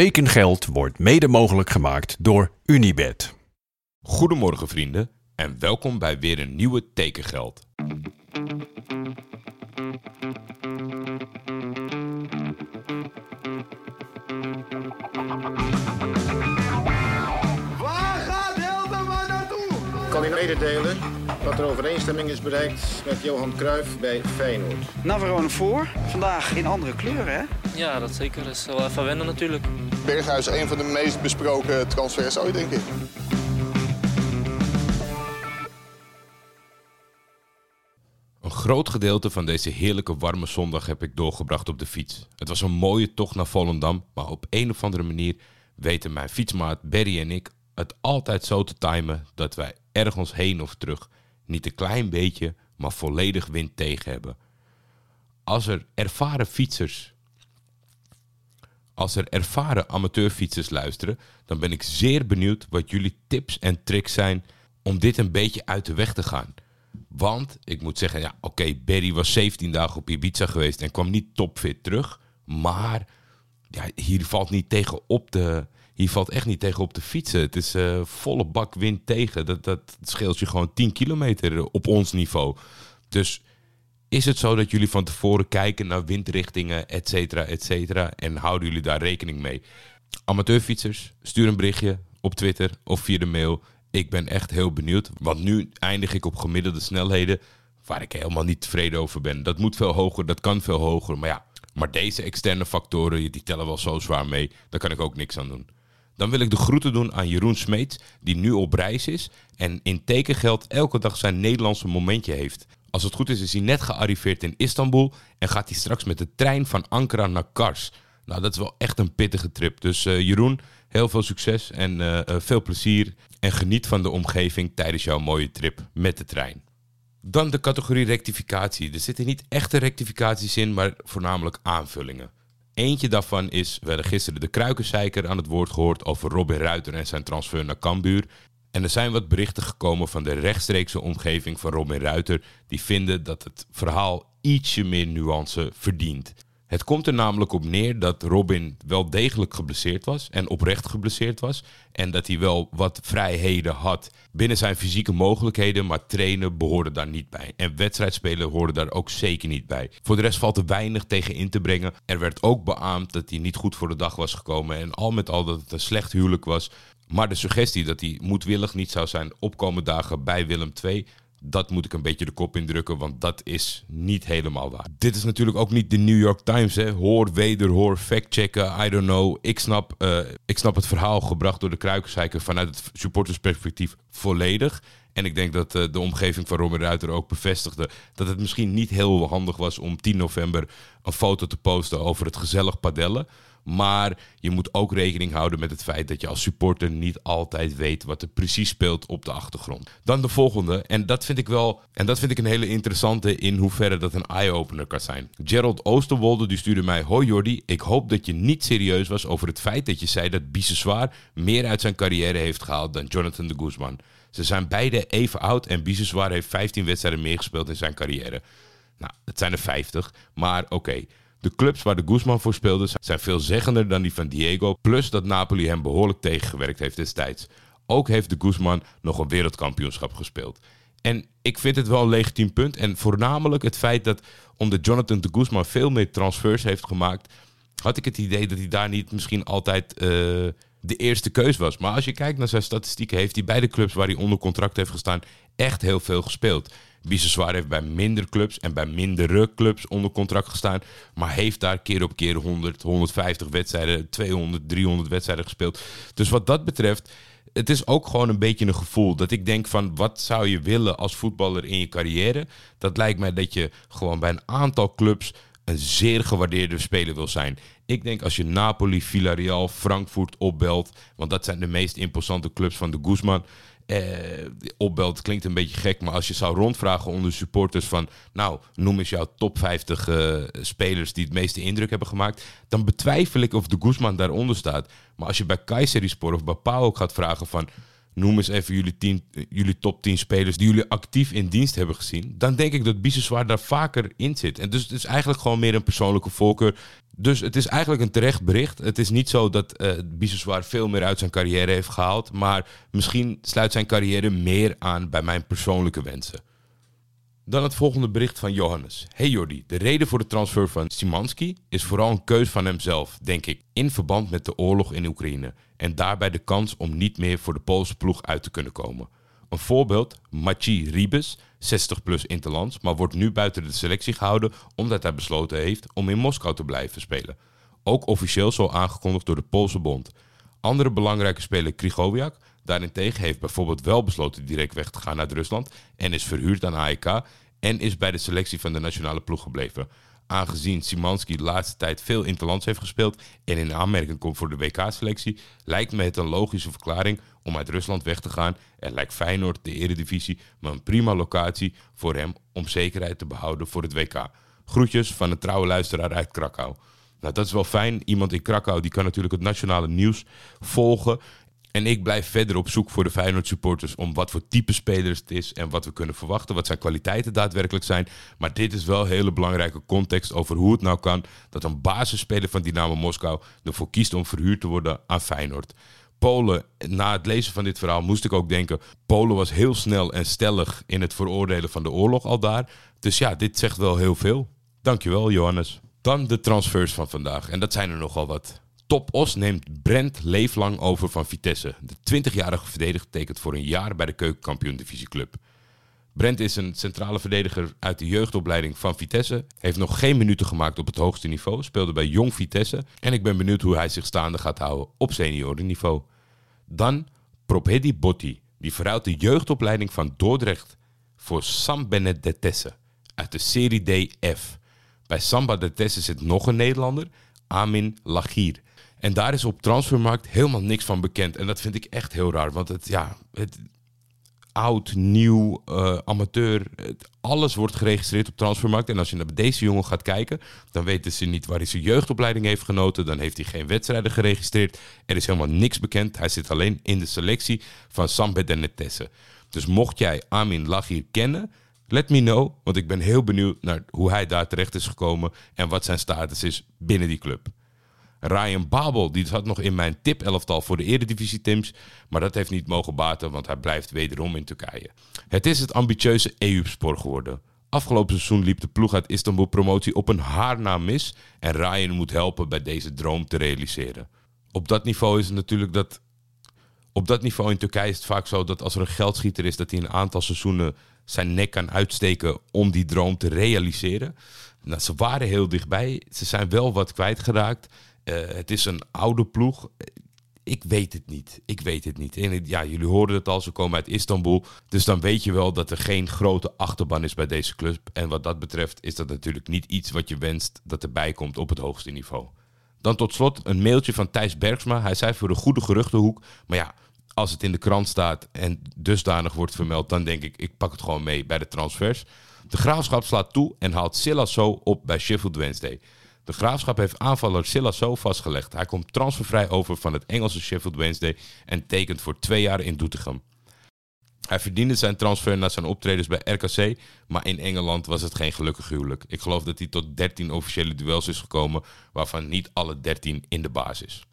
Tekengeld wordt mede mogelijk gemaakt door Unibed. Goedemorgen vrienden en welkom bij weer een nieuwe Tekengeld. Waar gaat Hildeman naartoe? Ik kan u mededelen dat er overeenstemming is bereikt met Johan Cruijff bij Feyenoord. Navarone voor. Vandaag in andere kleuren, hè? Ja, dat zeker. Dat is wel even wennen natuurlijk. Berghuis, een van de meest besproken transfers ooit, denk ik. Een groot gedeelte van deze heerlijke warme zondag heb ik doorgebracht op de fiets. Het was een mooie tocht naar Volendam, maar op een of andere manier weten mijn fietsmaat Berry en ik het altijd zo te timen dat wij ergens heen of terug niet een klein beetje, maar volledig wind tegen hebben. Als er ervaren fietsers als er ervaren amateurfietsers luisteren, dan ben ik zeer benieuwd wat jullie tips en tricks zijn om dit een beetje uit de weg te gaan. Want ik moet zeggen, ja, oké, Barry was 17 dagen op Ibiza geweest en kwam niet topfit terug. Maar ja, hier valt niet tegen op de. Hier valt echt niet tegen op de fietsen. Het is eh, volle bak wind tegen. Dat, dat scheelt je gewoon 10 kilometer op ons niveau. Dus is het zo dat jullie van tevoren kijken naar windrichtingen, et cetera, et cetera? En houden jullie daar rekening mee? Amateurfietsers, stuur een berichtje op Twitter of via de mail. Ik ben echt heel benieuwd, want nu eindig ik op gemiddelde snelheden waar ik helemaal niet tevreden over ben. Dat moet veel hoger, dat kan veel hoger, maar ja. Maar deze externe factoren, die tellen wel zo zwaar mee, daar kan ik ook niks aan doen. Dan wil ik de groeten doen aan Jeroen Smeets, die nu op reis is en in tekengeld elke dag zijn Nederlandse momentje heeft. Als het goed is, is hij net gearriveerd in Istanbul en gaat hij straks met de trein van Ankara naar Kars. Nou, dat is wel echt een pittige trip. Dus eh, Jeroen, heel veel succes en eh, eh, veel plezier. En geniet van de omgeving tijdens jouw mooie trip met de trein. Dan de categorie rectificatie. Er zitten niet echte rectificaties in, maar voornamelijk aanvullingen. Eentje daarvan is, we hadden gisteren de kruikenzeiker aan het woord gehoord over Robin Ruiter en zijn transfer naar Cambuur. En er zijn wat berichten gekomen van de rechtstreekse omgeving van Robin Ruiter, die vinden dat het verhaal ietsje meer nuance verdient. Het komt er namelijk op neer dat Robin wel degelijk geblesseerd was en oprecht geblesseerd was. En dat hij wel wat vrijheden had binnen zijn fysieke mogelijkheden, maar trainen behoorde daar niet bij. En wedstrijdspelen hoorde daar ook zeker niet bij. Voor de rest valt er weinig tegen in te brengen. Er werd ook beaamd dat hij niet goed voor de dag was gekomen en al met al dat het een slecht huwelijk was. Maar de suggestie dat hij moedwillig niet zou zijn opkomende dagen bij Willem II, dat moet ik een beetje de kop indrukken, want dat is niet helemaal waar. Dit is natuurlijk ook niet de New York Times, hè. Hoor, wederhoor, factchecken, I don't know. Ik snap, eh, ik snap het verhaal gebracht door de Kruikenzeiker vanuit het supportersperspectief volledig. En ik denk dat uh, de omgeving van Robin Ruiter ook bevestigde dat het misschien niet heel handig was om 10 november een foto te posten over het gezellig padellen. Maar je moet ook rekening houden met het feit dat je als supporter niet altijd weet wat er precies speelt op de achtergrond. Dan de volgende, en dat vind ik wel, en dat vind ik een hele interessante in hoeverre dat een eye-opener kan zijn. Gerald Oosterwolde die stuurde mij: Hoi Jordi, ik hoop dat je niet serieus was over het feit dat je zei dat Biseswaar meer uit zijn carrière heeft gehaald dan Jonathan de Guzman. Ze zijn beide even oud en Biseswaar heeft 15 wedstrijden meer gespeeld in zijn carrière. Nou, het zijn er 50, maar oké. De clubs waar de Guzman voor speelde zijn veel zeggender dan die van Diego. Plus dat Napoli hem behoorlijk tegengewerkt heeft destijds. Ook heeft de Guzman nog een wereldkampioenschap gespeeld. En ik vind het wel een legitiem punt. En voornamelijk het feit dat omdat Jonathan de Guzman veel meer transfers heeft gemaakt, had ik het idee dat hij daar niet misschien altijd uh, de eerste keus was. Maar als je kijkt naar zijn statistieken, heeft hij bij de clubs waar hij onder contract heeft gestaan echt heel veel gespeeld. Biseswar heeft bij minder clubs en bij mindere clubs onder contract gestaan. Maar heeft daar keer op keer 100, 150 wedstrijden, 200, 300 wedstrijden gespeeld. Dus wat dat betreft, het is ook gewoon een beetje een gevoel. Dat ik denk van, wat zou je willen als voetballer in je carrière? Dat lijkt mij dat je gewoon bij een aantal clubs een zeer gewaardeerde speler wil zijn. Ik denk als je Napoli, Villarreal, Frankfurt opbelt, want dat zijn de meest imposante clubs van de Guzman eh, opbelt klinkt een beetje gek, maar als je zou rondvragen onder supporters van, nou, noem eens jouw top 50 uh, eh, spelers die het meeste indruk hebben gemaakt, dan betwijfel ik of de Guzman daaronder staat. Maar als je bij Kayserispor of bij ook gaat vragen van, noem eens even jullie, tien, jullie top 10 spelers die jullie actief in dienst hebben gezien, dan denk ik dat Biseswar daar vaker in zit. En dus het is eigenlijk gewoon meer een persoonlijke voorkeur. Dus het is eigenlijk een terecht bericht. Het is niet zo dat uh, veel meer uit zijn carrière heeft gehaald. Maar misschien sluit zijn carrière meer aan bij mijn persoonlijke wensen. Dan het volgende bericht van Johannes. Hey Jordi, de reden voor de transfer van Simanski is vooral een keus van hemzelf, denk ik, in verband met de oorlog in Oekraïne. En daarbij de kans om niet meer voor de Poolse ploeg uit te kunnen komen. Een voorbeeld, Machi Ribes, 60 plus interlands, maar wordt nu buiten de selectie gehouden omdat hij besloten heeft om in Moskou te blijven spelen. Ook officieel zo aangekondigd door de Poolse bond. Andere belangrijke speler Krigowiak daarentegen heeft bijvoorbeeld wel besloten direct weg te gaan uit Rusland en is verhuurd aan AEK en is bij de selectie van de nationale ploeg gebleven. Aangezien Simanski de laatste tijd veel interlands heeft gespeeld en in aanmerking komt voor de WK-selectie, lijkt me het een logische verklaring om uit Rusland weg te gaan. En lijkt Feyenoord, de Eredivisie, me een prima locatie voor hem om zekerheid te behouden voor het WK. Groetjes van een trouwe luisteraar uit Krakau. Nou, dat is wel fijn. Iemand in Krakau die kan natuurlijk het nationale nieuws volgen. En ik blijf verder op zoek voor de Feyenoord supporters om wat voor type spelers het is en wat we kunnen verwachten, wat zijn kwaliteiten daadwerkelijk zijn. Maar dit is wel een hele belangrijke context over hoe het nou kan dat een basisspeler van Dynamo Moskou ervoor kiest om verhuurd te worden aan Feyenoord. Polen, na het lezen van dit verhaal moest ik ook denken, Polen was heel snel en stellig in het veroordelen van de oorlog al daar. Dus ja, dit zegt wel heel veel. Dankjewel Johannes. Dan de transfers van vandaag en dat zijn er nogal wat. Top Os neemt Brent Leeflang over van Vitesse. De 20-jarige verdediger tekent voor een jaar bij de keukenkampioen divisieclub. Brent is een centrale verdediger uit de jeugdopleiding van Vitesse. Heeft nog geen minuten gemaakt op het hoogste niveau. Speelde bij Jong Vitesse. En ik ben benieuwd hoe hij zich staande gaat houden op seniorenniveau. Dan Propedi Botti. Die verruilt de jeugdopleiding van Dordrecht voor Sam Benedettese uit de Serie DF. Bij Samba Detesse zit nog een Nederlander, Amin Lachir. En daar is op transfermarkt helemaal niks van bekend. En dat vind ik echt heel raar. Want het, ja, het, oud, nieuw, uh, amateur. alles wordt geregistreerd op transfermarkt. En als je naar deze jongen gaat kijken, dan weten ze niet waar hij zijn jeugdopleiding heeft genoten. Dan heeft hij geen wedstrijden geregistreerd. Er is helemaal niks bekend. Hij zit alleen in de selectie van Sambed en Netesse. Dus mocht jij Amin Lachir kennen, let me know. Want ik ben heel benieuwd naar hoe hij daar terecht is gekomen en wat zijn status is binnen die club. Ryan Babel, die zat nog in mijn tip-elftal voor de Eredivisie Teams. Maar dat heeft niet mogen baten, want hij blijft wederom in Turkije. Het is het ambitieuze EU-spoor geworden. Afgelopen seizoen liep de ploeg uit Istanbul promotie op een haar na mis. En Ryan moet helpen bij deze droom te realiseren. Op dat niveau is het natuurlijk dat. Op dat niveau in Turkije is het vaak zo dat als er een geldschieter is, dat hij een aantal seizoenen zijn nek kan uitsteken om die droom te realiseren. Nou, ze waren heel dichtbij. Ze zijn wel wat kwijtgeraakt. Uh, het is een oude ploeg. Ik weet het niet. Ik weet het niet. En ja, jullie hoorden het al, ze komen uit Istanbul. Dus dan weet je wel dat er geen grote achterban is bij deze club. En wat dat betreft is dat natuurlijk niet iets wat je wenst dat erbij komt op het hoogste niveau. Dan tot slot een mailtje van Thijs Bergsma. Hij zei voor de goede geruchtenhoek. Maar ja, als het in de krant staat en dusdanig wordt vermeld, dan denk ik, ik pak het gewoon mee bij de transfers. De graafschap slaat toe en haalt Silla zo op bij Sheffield Wednesday. De graafschap heeft aanvaller Silla zo vastgelegd. Hij komt transfervrij over van het Engelse Sheffield Wednesday en tekent voor twee jaar in Doetinchem. Hij verdiende zijn transfer na zijn optredens bij RKC, maar in Engeland was het geen gelukkig huwelijk. Ik geloof dat hij tot 13 officiële duels is gekomen, waarvan niet alle 13 in de basis.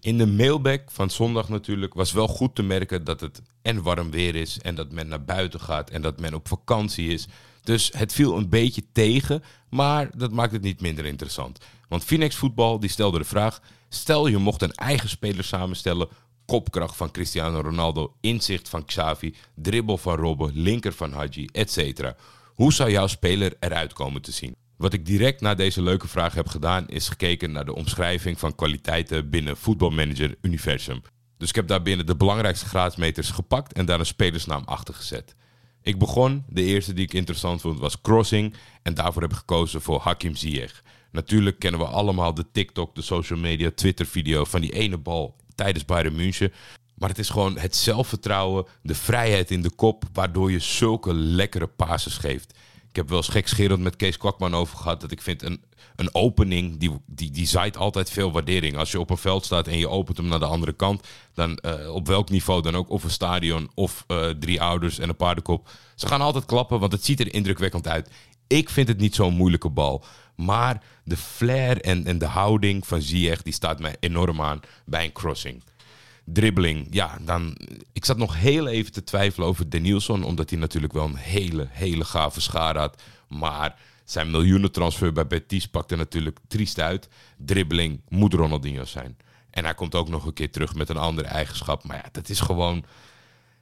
In de mailback van zondag natuurlijk was wel goed te merken dat het en warm weer is en dat men naar buiten gaat en dat men op vakantie is. Dus het viel een beetje tegen, maar dat maakt het niet minder interessant. Want Phoenix Voetbal die stelde de vraag: stel je mocht een eigen speler samenstellen, kopkracht van Cristiano Ronaldo, inzicht van Xavi, dribbel van Robben, linker van Hadji, etc. Hoe zou jouw speler eruit komen te zien? Wat ik direct na deze leuke vraag heb gedaan, is gekeken naar de omschrijving van kwaliteiten binnen Voetbalmanager Universum. Dus ik heb daar binnen de belangrijkste graadsmeters gepakt en daar een spelersnaam achter gezet. Ik begon, de eerste die ik interessant vond was Crossing. En daarvoor heb ik gekozen voor Hakim Ziyech. Natuurlijk kennen we allemaal de TikTok, de social media, Twitter video van die ene bal tijdens Bayern München. Maar het is gewoon het zelfvertrouwen, de vrijheid in de kop, waardoor je zulke lekkere passes geeft. Ik heb wel eens gekscherend met Kees Kwakman over gehad. Dat ik vind een, een opening, die, die, die zaait altijd veel waardering. Als je op een veld staat en je opent hem naar de andere kant. Dan uh, op welk niveau dan ook. Of een stadion of uh, drie ouders en een paardenkop. Ze gaan altijd klappen, want het ziet er indrukwekkend uit. Ik vind het niet zo'n moeilijke bal. Maar de flair en, en de houding van Ziyech, die staat mij enorm aan bij een crossing. Dribbling, ja, dan... Ik zat nog heel even te twijfelen over Denielson, omdat hij natuurlijk wel een hele, hele gave schade had. Maar zijn miljoenentransfer bij Betis pakte natuurlijk triest uit. Dribbling moet Ronaldinho zijn. En hij komt ook nog een keer terug met een andere eigenschap. Maar ja, dat is gewoon...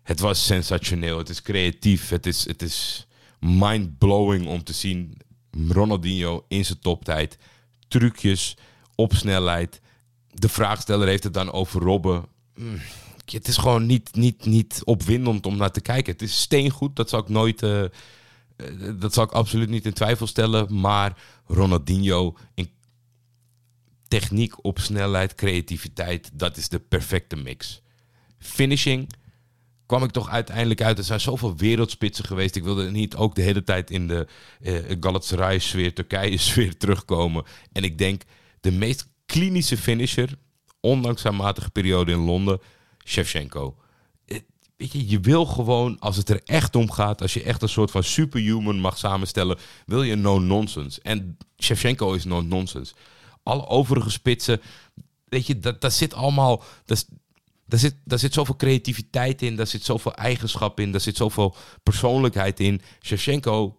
Het was sensationeel. Het is creatief. Het is, het is mind-blowing om te zien. Ronaldinho in zijn toptijd. Trucjes op snelheid. De vraagsteller heeft het dan over Robben. Mm, Het is gewoon niet, niet, niet opwindend om naar te kijken. Het is steengoed. Dat zal ik nooit... eh, eh, dat zal ik absoluut niet in twijfel stellen. Maar Ronaldinho in techniek op snelheid, creativiteit, dat is de perfecte mix. Finishing kwam ik toch uiteindelijk uit. Er zijn zoveel wereldspitsen geweest. Ik wilde niet ook de hele tijd in de eh Galatasaray-sfeer, Turkije-sfeer terugkomen. En ik denk de meest klinische finisher, ondanks zijn matige periode in Londen, Shevchenko. Eh, Weet je, je wil gewoon, als het er echt om gaat, als je echt een soort van superhuman mag samenstellen, wil je no-nonsense. En Shevchenko is no-nonsense. Alle overige spitsen, weet je, dat, dat zit allemaal, dat, daar zit, daar zit zoveel creativiteit in, daar zit zoveel eigenschap in, daar zit zoveel persoonlijkheid in. Shevchenko,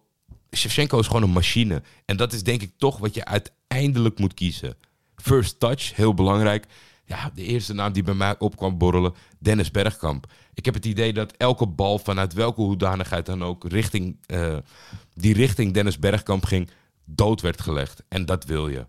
Shevchenko is gewoon een machine. En dat is denk ik toch wat je uiteindelijk moet kiezen. First touch, heel belangrijk. Ja, de eerste naam die bij mij op kwam borrelen, Dennis Bergkamp. Ik heb het idee dat elke bal vanuit welke hoedanigheid dan ook richting, eh, die richting Dennis Bergkamp ging, dood werd gelegd. En dat wil je.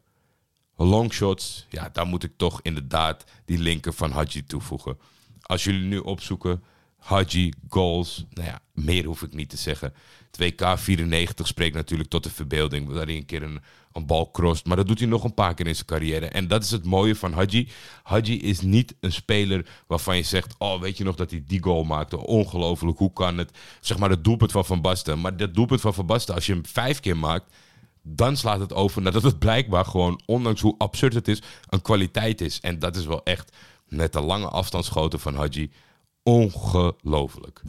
Longshots, ja, daar moet ik toch inderdaad die linker van Hadji toevoegen. Als jullie nu opzoeken, Hadji, goals, nou ja, meer hoef ik niet te zeggen. 2K 94 spreekt natuurlijk tot de verbeelding, waar hij een keer een, een bal crossed. Maar dat doet hij nog een paar keer in zijn carrière. En dat is het mooie van Hadji. Hadji is niet een speler waarvan je zegt, oh, weet je nog dat hij die goal maakte? Ongelooflijk, hoe kan het? Zeg maar het doelpunt van Van Basten. Maar dat doelpunt van Van Basten, als je hem vijf keer maakt, dan slaat het over nadat het blijkbaar gewoon, ondanks hoe absurd het is, een kwaliteit is. En dat is wel echt met de lange afstandsschoten van Hadji ongelooflijk.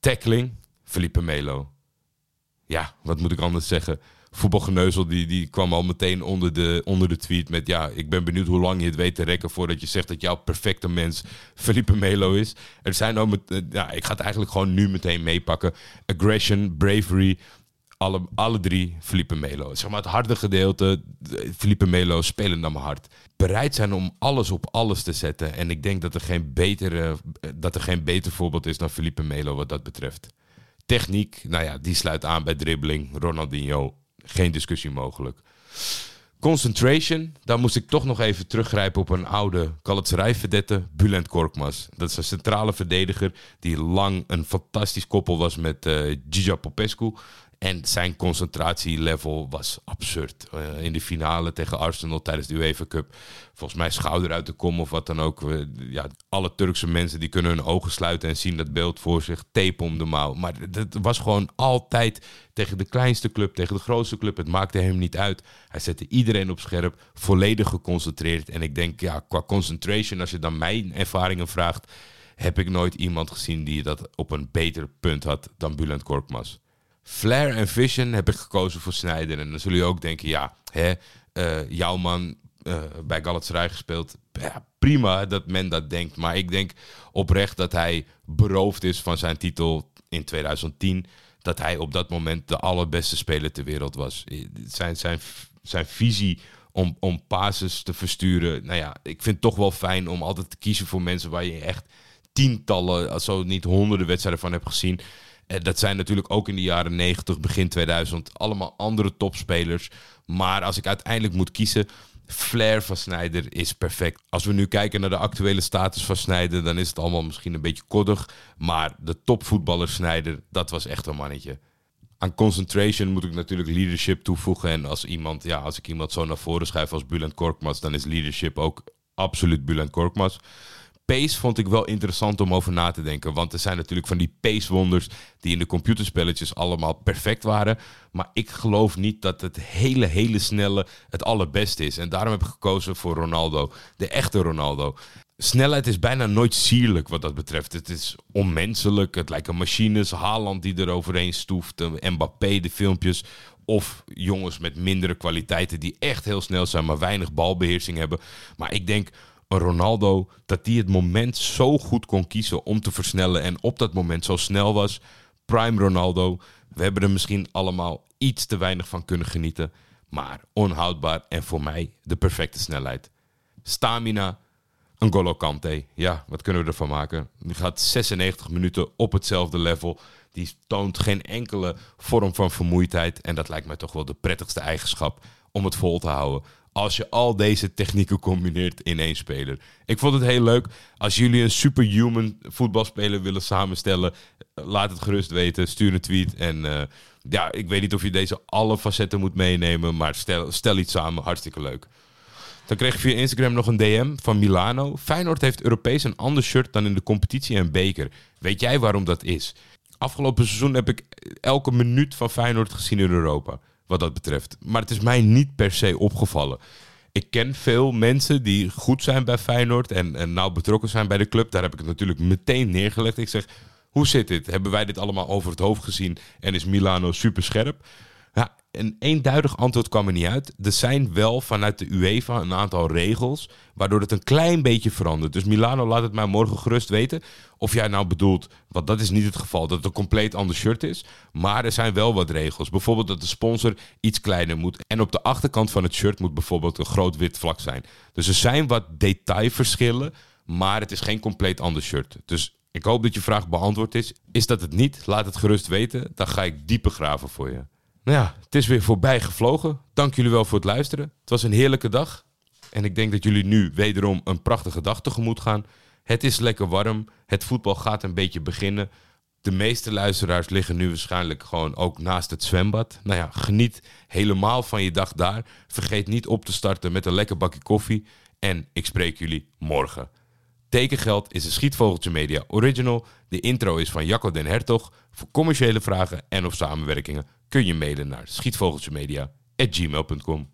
Tackling, Felipe Melo. Ja, wat moet ik anders zeggen? Voetbalgeneuzel die, die kwam al meteen onder de, onder de tweet met... ja, ik ben benieuwd hoe lang je het weet te rekken... voordat je zegt dat jouw perfecte mens Felipe Melo is. Er zijn ook met, eh, ja, ik ga het eigenlijk gewoon nu meteen meepakken. Aggression, bravery, alle, alle drie Felipe Melo. Zeg maar het harde gedeelte, Felipe Melo spelen naar mijn hart. Bereid zijn om alles op alles te zetten. En ik denk dat er geen beter, eh, dat er geen beter voorbeeld is dan Felipe Melo wat dat betreft. Techniek, nou ja, die sluit aan bij dribbling. Ronaldinho, geen discussie mogelijk. Concentration, daar moest ik toch nog even teruggrijpen op een oude Galatasaray-verdette, Bulent Korkmaz. Dat is een centrale verdediger die lang een fantastisch koppel was met eh Gigi Popescu. En zijn concentratielevel was absurd. Eh, in de finale tegen Arsenal tijdens de UEFA Cup. Volgens mij schouder uit de kom of wat dan ook. Ja, alle Turkse mensen die kunnen hun ogen sluiten en zien dat beeld voor zich. Tape om de mouw. Maar het was gewoon altijd tegen de kleinste club, tegen de grootste club. Het maakte hem niet uit. Hij zette iedereen op scherp, volledig geconcentreerd. En ik denk, ja, qua concentration, als je dan mijn ervaringen vraagt, heb ik nooit iemand gezien die dat op een beter punt had dan Bulent Korkmaz. Flair en Vision heb ik gekozen voor Snyder. En dan zullen je ook denken, ja, hè, eh, jouw man eh, bij Galatasaray gespeeld. Ja, prima dat men dat denkt. Maar ik denk oprecht dat hij beroofd is van zijn titel in 2010. Dat hij op dat moment de allerbeste speler ter wereld was. Zijn, zijn, zijn visie om, om passes te versturen. Nou ja, ik vind het toch wel fijn om altijd te kiezen voor mensen waar je echt tientallen, zo niet honderden wedstrijden van hebt gezien. Eh, Dat zijn natuurlijk ook in de jaren 90, begin 2000, allemaal andere topspelers. Maar als ik uiteindelijk moet kiezen, Flair van Snyder is perfect. Als we nu kijken naar de actuele status van Snyder, dan is het allemaal misschien een beetje koddig. Maar de topvoetballer Snyder, dat was echt een mannetje. Aan concentration moet ik natuurlijk leadership toevoegen. En als iemand, ja, als ik iemand zo naar voren schuif als Bulent Korkmaz, dan is leadership ook absoluut Bulent Korkmaz. Pace vond ik wel interessant om over na te denken. Want er zijn natuurlijk van die pace-wonders die in de computerspelletjes allemaal perfect waren. Maar ik geloof niet dat het hele, hele snelle het allerbeste is. En daarom heb ik gekozen voor Ronaldo. De echte Ronaldo. snelheid is bijna nooit sierlijk wat dat betreft. Het is onmenselijk. Het lijken machines. Haaland die er overheen stoeft. Mbappé, de filmpjes. Of jongens met mindere kwaliteiten die echt heel snel zijn, maar weinig balbeheersing hebben. Maar ik denk een Ronaldo, dat die het moment zo goed kon kiezen om te versnellen. En op dat moment zo snel was. Prime Ronaldo. We hebben er misschien allemaal iets te weinig van kunnen genieten. Maar onhoudbaar en voor mij de perfecte snelheid. Stamina, een Golo Kante. Ja, wat kunnen we ervan maken? Die gaat 96 minuten op hetzelfde level. Die toont geen enkele vorm van vermoeidheid. En dat lijkt mij toch wel de prettigste eigenschap om het vol te houden. Als je al deze technieken combineert in één speler. Ik vond het heel leuk. Als jullie een superhuman voetbalspeler willen samenstellen, laat het gerust weten. Stuur een tweet. En eh, ja, ik weet niet of je deze alle facetten moet meenemen. Maar stel, stel iets samen. Hartstikke leuk. Dan kreeg ik via Instagram nog een DM van Milano. Feyenoord heeft Europees een ander shirt dan in de competitie en beker. Weet jij waarom dat is? Afgelopen seizoen heb ik elke minuut van Feyenoord gezien in Europa. Wat dat betreft. Maar het is mij niet per se opgevallen. Ik ken veel mensen die goed zijn bij Feyenoord en, en nauw betrokken zijn bij de club. Daar heb ik het natuurlijk meteen neergelegd. Ik zeg, hoe zit dit? Hebben wij dit allemaal over het hoofd gezien en is Milano super scherp? Een eenduidig antwoord kwam er niet uit. Er zijn wel vanuit de UEFA een aantal regels waardoor het een klein beetje verandert. Dus Milano laat het mij morgen gerust weten of jij nou bedoelt, want dat is niet het geval, dat het een compleet ander shirt is. Maar er zijn wel wat regels. Bijvoorbeeld dat de sponsor iets kleiner moet. En op de achterkant van het shirt moet bijvoorbeeld een groot wit vlak zijn. Dus er zijn wat detailverschillen, maar het is geen compleet ander shirt. Dus ik hoop dat je vraag beantwoord is. Is dat het niet? Laat het gerust weten. Dan ga ik dieper graven voor je. Nou ja, het is weer voorbij gevlogen. Dank jullie wel voor het luisteren. Het was een heerlijke dag. En ik denk dat jullie nu wederom een prachtige dag tegemoet gaan. Het is lekker warm. Het voetbal gaat een beetje beginnen. De meeste luisteraars liggen nu waarschijnlijk gewoon ook naast het zwembad. Nou ja, geniet helemaal van je dag daar. Vergeet niet op te starten met een lekker bakje koffie. En ik spreek jullie morgen. Tekengeld is een Schietvogeltje Media original. De intro is van Jacco den Hertog. Voor commerciële vragen en of samenwerkingen kun je mailen naar schietvogeltjemedia.gmail.com.